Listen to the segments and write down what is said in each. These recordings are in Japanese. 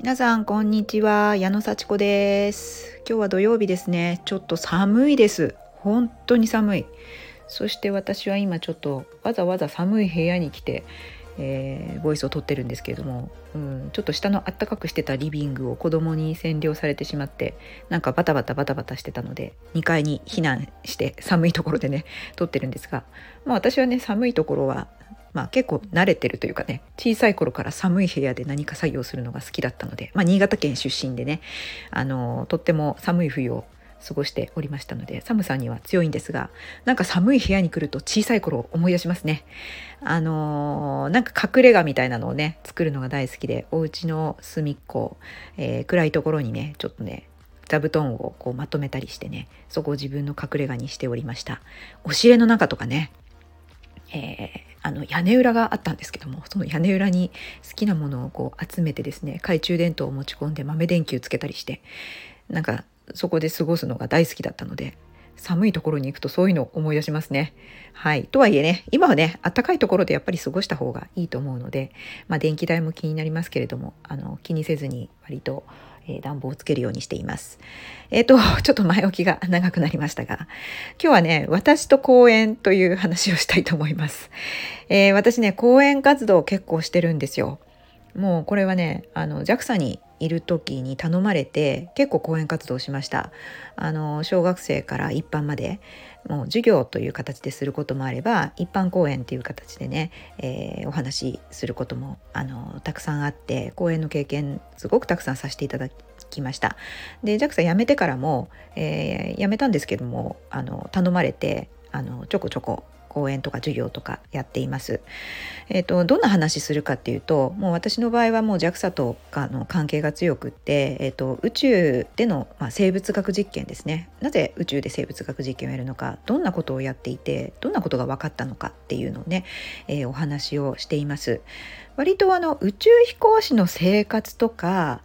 皆さんこんにちは。矢野幸子です。今日は土曜日ですね。ちょっと寒いです。本当に寒い。そして私は今ちょっとわざわざ寒い部屋に来て、えー、ボイスを撮ってるんですけれども、うん、ちょっと下のあったかくしてたリビングを子供に占領されてしまってなんかバタバタバタバタしてたので2階に避難して寒いところでね撮ってるんですが、まあ、私はね寒いところはまあ、結構慣れてるというかね小さい頃から寒い部屋で何か作業するのが好きだったので、まあ、新潟県出身でねあのとっても寒い冬を過ごしておりましたので寒さには強いんですがなんか寒い部屋に来ると小さい頃を思い出しますね。あの、なんか隠れ家みたいなのをね作るのが大好きでお家の隅っこ、えー、暗いところにねちょっとね座布団をこうまとめたりしてねそこを自分の隠れ家にしておりました。押し入れの中とかねえー、あの屋根裏があったんですけどもその屋根裏に好きなものをこう集めてですね懐中電灯を持ち込んで豆電球つけたりしてなんかそこで過ごすのが大好きだったので寒いところに行くとそういうのを思い出しますね。はい。とはいえね、今はね、暖かいところでやっぱり過ごした方がいいと思うので、まあ電気代も気になりますけれども、あの、気にせずに割とえ暖房をつけるようにしています。えっ、ー、と、ちょっと前置きが長くなりましたが、今日はね、私と公園という話をしたいと思います。えー、私ね、講演活動を結構してるんですよ。もうこれはね、あの JAXA にいる時に頼まれて結構講演活動しました。あの小学生から一般までもう授業という形ですることもあれば一般講演という形でね、えー、お話しすることもあのたくさんあって講演の経験すごくたくさんさせていただきました。で JAXA 辞めてからも、えー、辞めたんですけどもあの頼まれてあのちょこちょこ講演とか授業とかやっています。えーと、どんな話するかっていうともう私の場合はもう JAXA とかの関係が強くって、えーと、宇宙での、まあ、生物学実験ですねなぜ宇宙で生物学実験をやるのかどんなことをやっていてどんなことが分かったのかっていうのをね、えー、お話をしています。割とあの宇宙飛行士の生活とか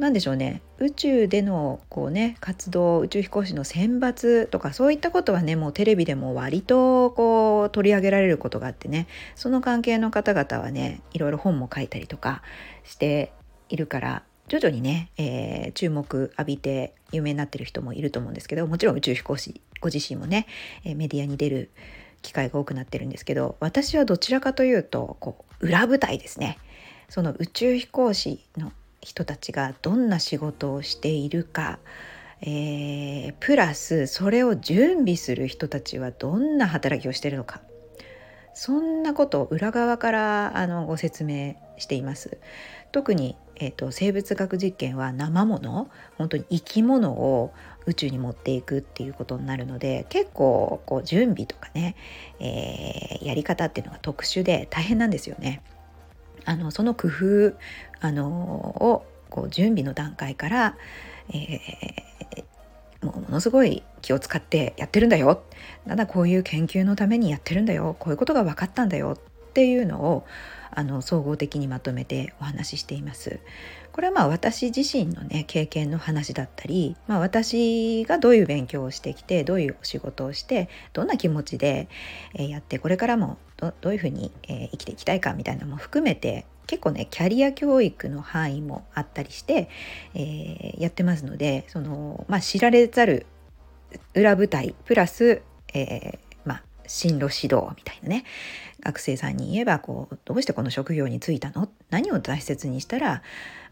何でしょうね。宇宙でのこうね活動宇宙飛行士の選抜とかそういったことはねもうテレビでも割とこう取り上げられることがあってね。その関係の方々はねいろいろ本も書いたりとかしているから徐々にね、えー、注目浴びて有名になってる人もいると思うんですけどもちろん宇宙飛行士ご自身もね、えメディアに出る機会が多くなってるんですけど私はどちらかというとこう裏舞台ですね。その宇宙飛行士の人たちがどんな仕事をしているか、えー、プラスそれを準備する人たちはどんな働きをしているのかそんなことを裏側からあのご説明しています。特に、えーと、生物学実験は生もの本当に生き物を宇宙に持っていくっていうことになるので結構こう準備とかね、えー、やり方っていうのが特殊で大変なんですよね。あのその工夫あのをこう準備の段階から、えー、もうものすごい気を使ってやってるんだよ。ただこういう研究のためにやってるんだよ。こういうことが分かったんだよ。っていうのをあの総合的にまとめてお話ししています。これはまあ私自身のね経験の話だったり、まあ、私がどういう勉強をしてきてどういうお仕事をしてどんな気持ちで、やってこれからもどどういうふうに、生きていきたいかみたいなのも含めて結構ねキャリア教育の範囲もあったりして、えー、やってますのでその、まあ、知られざる裏舞台プラス、えー、進路指導みたいなね。学生さんに言えばこうどうしてこの職業に就いたの？何を大切にしたら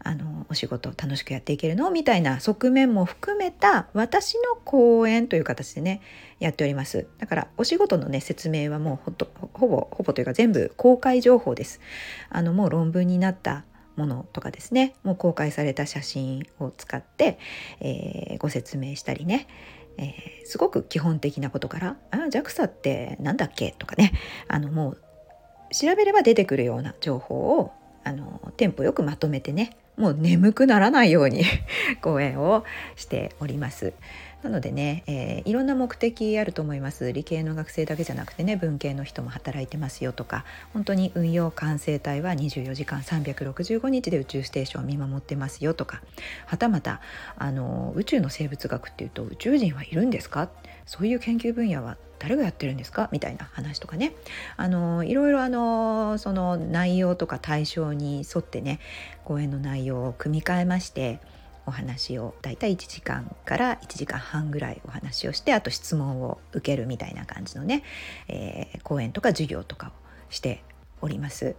あのお仕事楽しくやっていけるの？みたいな側面も含めた私の講演という形でねやっております。だからお仕事のね説明はもうほとほぼほぼというか全部公開情報です。あのもう論文になったものとかですね。もう公開された写真を使って、えー、ご説明したりね。えー、すごく基本的なことから「ああ JAXA って何だっけ?」とかねあのもう調べれば出てくるような情報をあのテンポよくまとめてねもう眠くならないように 講演をしております。なのでね、えー、いろんな目的あると思います。理系の学生だけじゃなくてね文系の人も働いてますよとか本当に運用管制隊は24時間365日で宇宙ステーションを見守ってますよとかはたまたあの宇宙の生物学っていうと宇宙人はいるんですか？そういう研究分野は誰がやってるんですか？みたいな話とかね。あのいろいろあのその内容とか対象に沿ってね講演の内容を組み替えましてお話をだいたい1時間から1時間半ぐらいお話をしてあと質問を受けるみたいな感じのね、えー、講演とか授業とかをしております。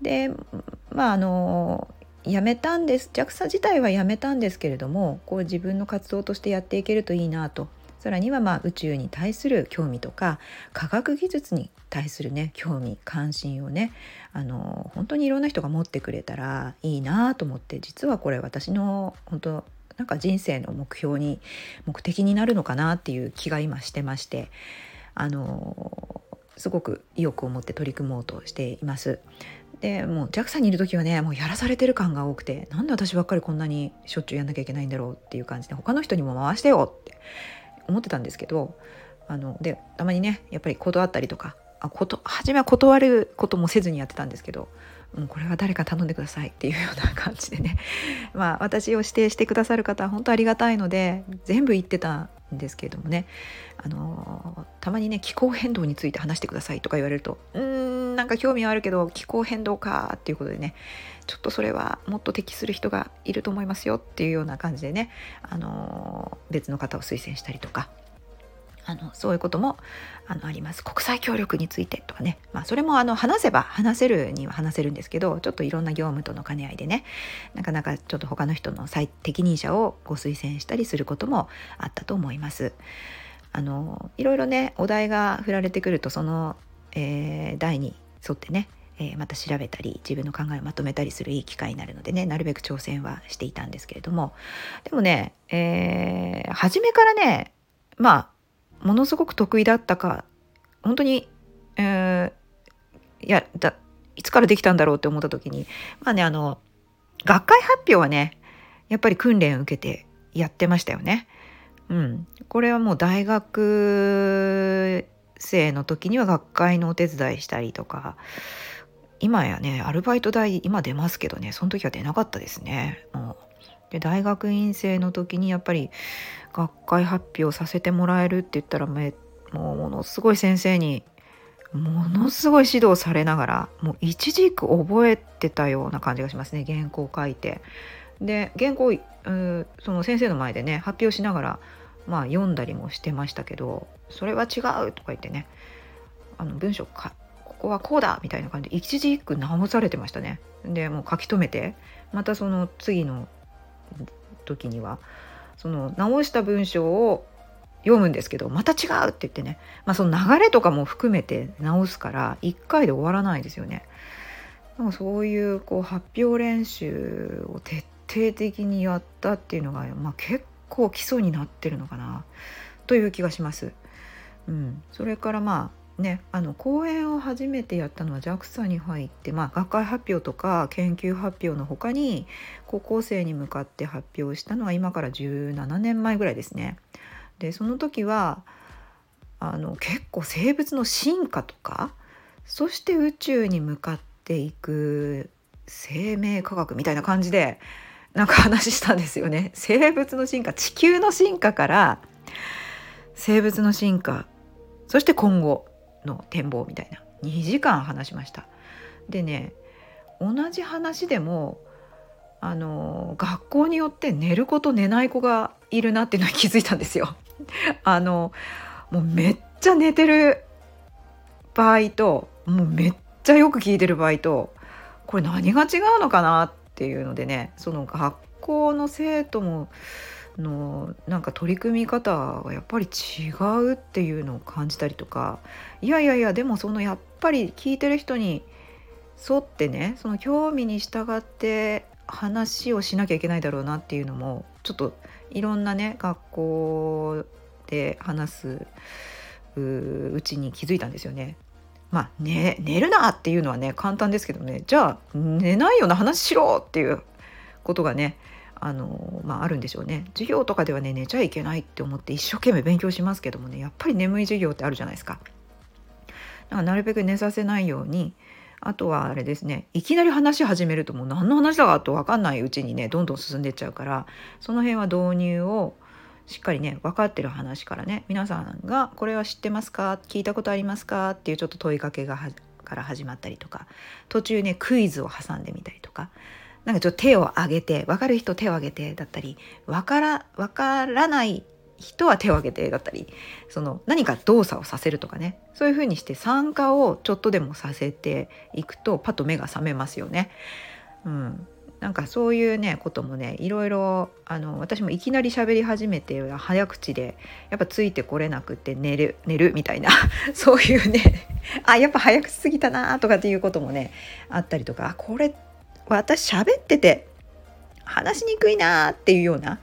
でまああの辞めたんです JAXA 自体は辞めたんですけれどもこう自分の活動としてやっていけるといいなとさらにはまあ宇宙に対する興味とか科学技術に対するね興味関心をねあの本当にいろんな人が持ってくれたらいいなと思って実はこれ私の本当なんか人生の目標に目的になるのかなっていう気が今してましてあのすごく意欲を持って取り組もうとしています。でもう JAXA にいる時はねもうやらされてる感が多くてなんで私ばっかりこんなにしょっちゅうやんなきゃいけないんだろうっていう感じで他の人にも回してよって思ってたんですけどあのでたまにねやっぱり断ったりとかあこと初めは断ることもせずにやってたんですけどもうこれは誰か頼んでくださいっていうような感じでね。まあ私を指定してくださる方は本当ありがたいので全部言ってたんですけれどもね。あのたまにね気候変動について話してくださいとか言われるとうんなんか興味はあるけど気候変動かっていうことでねちょっとそれはもっと適する人がいると思いますよっていうような感じでねあの別の方を推薦したりとかあのそういうこともあのあります国際協力についてとかね、まあ、それもあの話せば話せるには話せるんですけどちょっといろんな業務との兼ね合いでねなかなかちょっと他の人の最適任者をご推薦したりすることもあったと思います。あのいろいろねお題が振られてくるとその、えー、題に沿ってねえー、また調べたり自分の考えをまとめたりするいい機会になるのでねなるべく挑戦はしていたんですけれどもでもね、えー、初めからねまあものすごく得意だったか本当に、えー、いやだいつからできたんだろうって思った時にまあねあの学会発表はねやっぱり訓練を受けてやってましたよね。うん、これはもう大学生の時には学会のお手伝いしたりとか今やねアルバイト代今出ますけどねその時は出なかったですね。もうで大学院生の時にやっぱり学会発表させてもらえるって言ったらもうものすごい先生にものすごい指導されながらもう一字一句覚えてたような感じがしますね原稿書いて。で原稿その先生の前でね発表しながらまあ読んだりもしてましたけどそれは違うとか言ってねあの文章かここはこうだみたいな感じで一字一句直されてましたね。でもう書き留めてまたその次の時にはその直した文章を読むんですけどまた違うって言ってね、まあ、その流れとかも含めて直すから1回で終わらないですよね。なんかそういうこう発表練習を徹底的にやったっていうのが、まあ、結構基礎になってるのかなという気がします。うん、それからまあね、あの講演を初めてやったのは JAXA に入って、まあ、学会発表とか研究発表の他に高校生に向かって発表したのは今から17年前ぐらいですね。でその時はあの結構生物の進化とかそして宇宙に向かっていく生命科学みたいな感じでなんか話したんですよね。生物の進化地球の進化から生物の進化そして今後の展望みたいな2時間話しましたでね同じ話でもあの学校によって寝る子と寝ない子がいるなっていうのは気づいたんですよ。あのもうめっちゃ寝てる場合ともうめっちゃよく聞いてる場合とこれ何が違うのかなっていうのでねその学校の生徒ものなんか取り組み方がやっぱり違うっていうのを感じたりとかいやいやいやでもそのやっぱり聞いてる人に沿ってねその興味に従って話をしなきゃいけないだろうなっていうのもちょっといろんなね学校で話すうちに気づいたんですよね。まあ、ね、寝るなっていうのはね簡単ですけどねじゃあ寝ないような話しろっていうことがねあのまあ、あるんでしょうね授業とかではね寝ちゃいけないって思って一生懸命勉強しますけどもねやっぱり眠い授業ってあるじゃないですか。だからなるべく寝させないようにあとはあれですねいきなり話し始めるともう何の話だかと分かんないうちにねどんどん進んでっちゃうからその辺は導入をしっかりね分かってる話からね皆さんが「これは知ってますか？聞いたことありますか?」っていうちょっと問いかけがから始まったりとか途中ねクイズを挟んでみたりとかなんかちょっと手を挙げて分かる人手を挙げてだったり分から分からない人は手を挙げてだったりその何か動作をさせるとかねそういうふうにして参加をちょっとでもさせていくとパッと目が覚めますよね。うん、なんかそういうねこともねいろいろあの私もいきなり喋り始めて早口でやっぱついてこれなくて寝る寝るみたいな そういうねあやっぱ早口すぎたなとかっていうこともねあったりとかこれ私喋ってて話しにくいなっていうような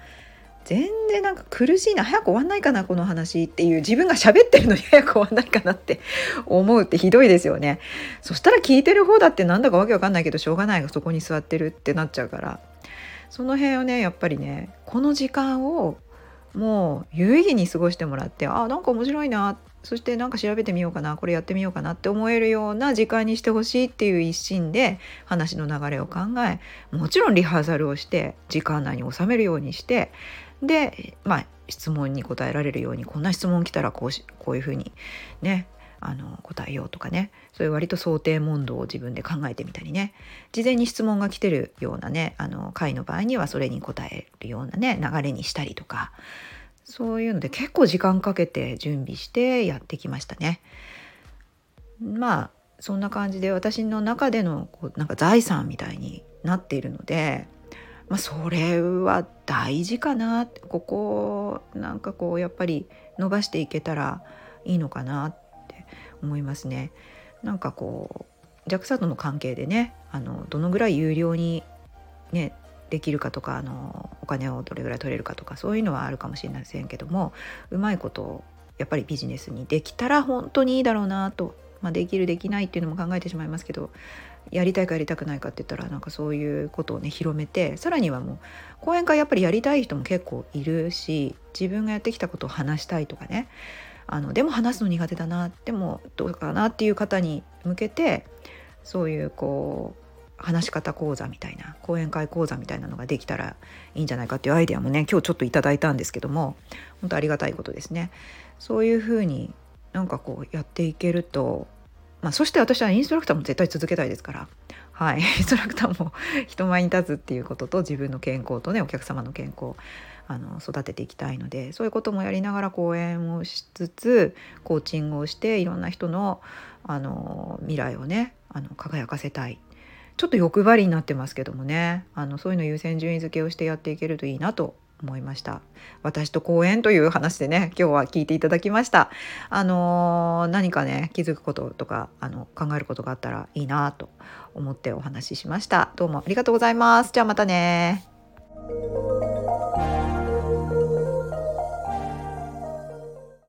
全然なんか苦しいな早く終わんないかなこの話っていう自分が喋ってるのに 早く終わんないかなって思うってひどいですよね。そしたら聞いてる方だってなんだかわけわかんないけどしょうがないがそこに座ってるってなっちゃうから。その辺をねやっぱりねこの時間をもう有意義に過ごしてもらってあなんか面白いな。そしてなんか調べてみようかな。これやってみようかなって思えるような時間にしてほしいっていう一心で話の流れを考えもちろんリハーサルをして時間内に収めるようにしてで、まあ、質問に答えられるようにこんな質問来たらこうしこういうふうにねあの答えようとかねそういう割と想定問答を自分で考えてみたりね事前に質問が来てるようなねあの回の場合にはそれに答えるようなね流れにしたりとかそういうので結構時間かけて準備してやってきましたね。まあそんな感じで私の中でのこうなんか財産みたいになっているのでまあ、それは大事かなここなんかこうやっぱり伸ばしていけたらいいのかなって思いますね。なんかこう JAXA との関係でねあのどのぐらい有料に、ね、できるかとかあのお金をどれぐらい取れるかとかそういうのはあるかもしれませんけどもうまいことやっぱりビジネスにできたら本当にいいだろうなと、まあ、できるできないっていうのも考えてしまいますけどやりたいかやりたくないかって言ったらなんかそういうことをね広めてさらにはもう講演会やっぱりやりたい人も結構いるし自分がやってきたことを話したいとかねあのでも話すの苦手だなでもどうかなっていう方に向けてそういうこう話し方講座みたいな講演会講座みたいなのができたらいいんじゃないかっていうアイデアもね今日ちょっといただいたんですけども本当ありがたいことですね。そういうふうになんかこうやっていけると。まあ、そして私はインストラクターも絶対続けたいですから、はい、インストラクターも 人前に立つっていうことと自分の健康とねお客様の健康あの育てていきたいのでそういうこともやりながら講演をしつつコーチングをしていろんな人のあの未来をねあの輝かせたい。ちょっと欲張りになってますけどもね。あのそういうの優先順位付けをしてやっていけるといいなと思いました。私と講演という話でね今日は聞いていただきました。あのー、何かね気づくこととかあの考えることがあったらいいなと思ってお話ししました。どうもありがとうございます。じゃあまたね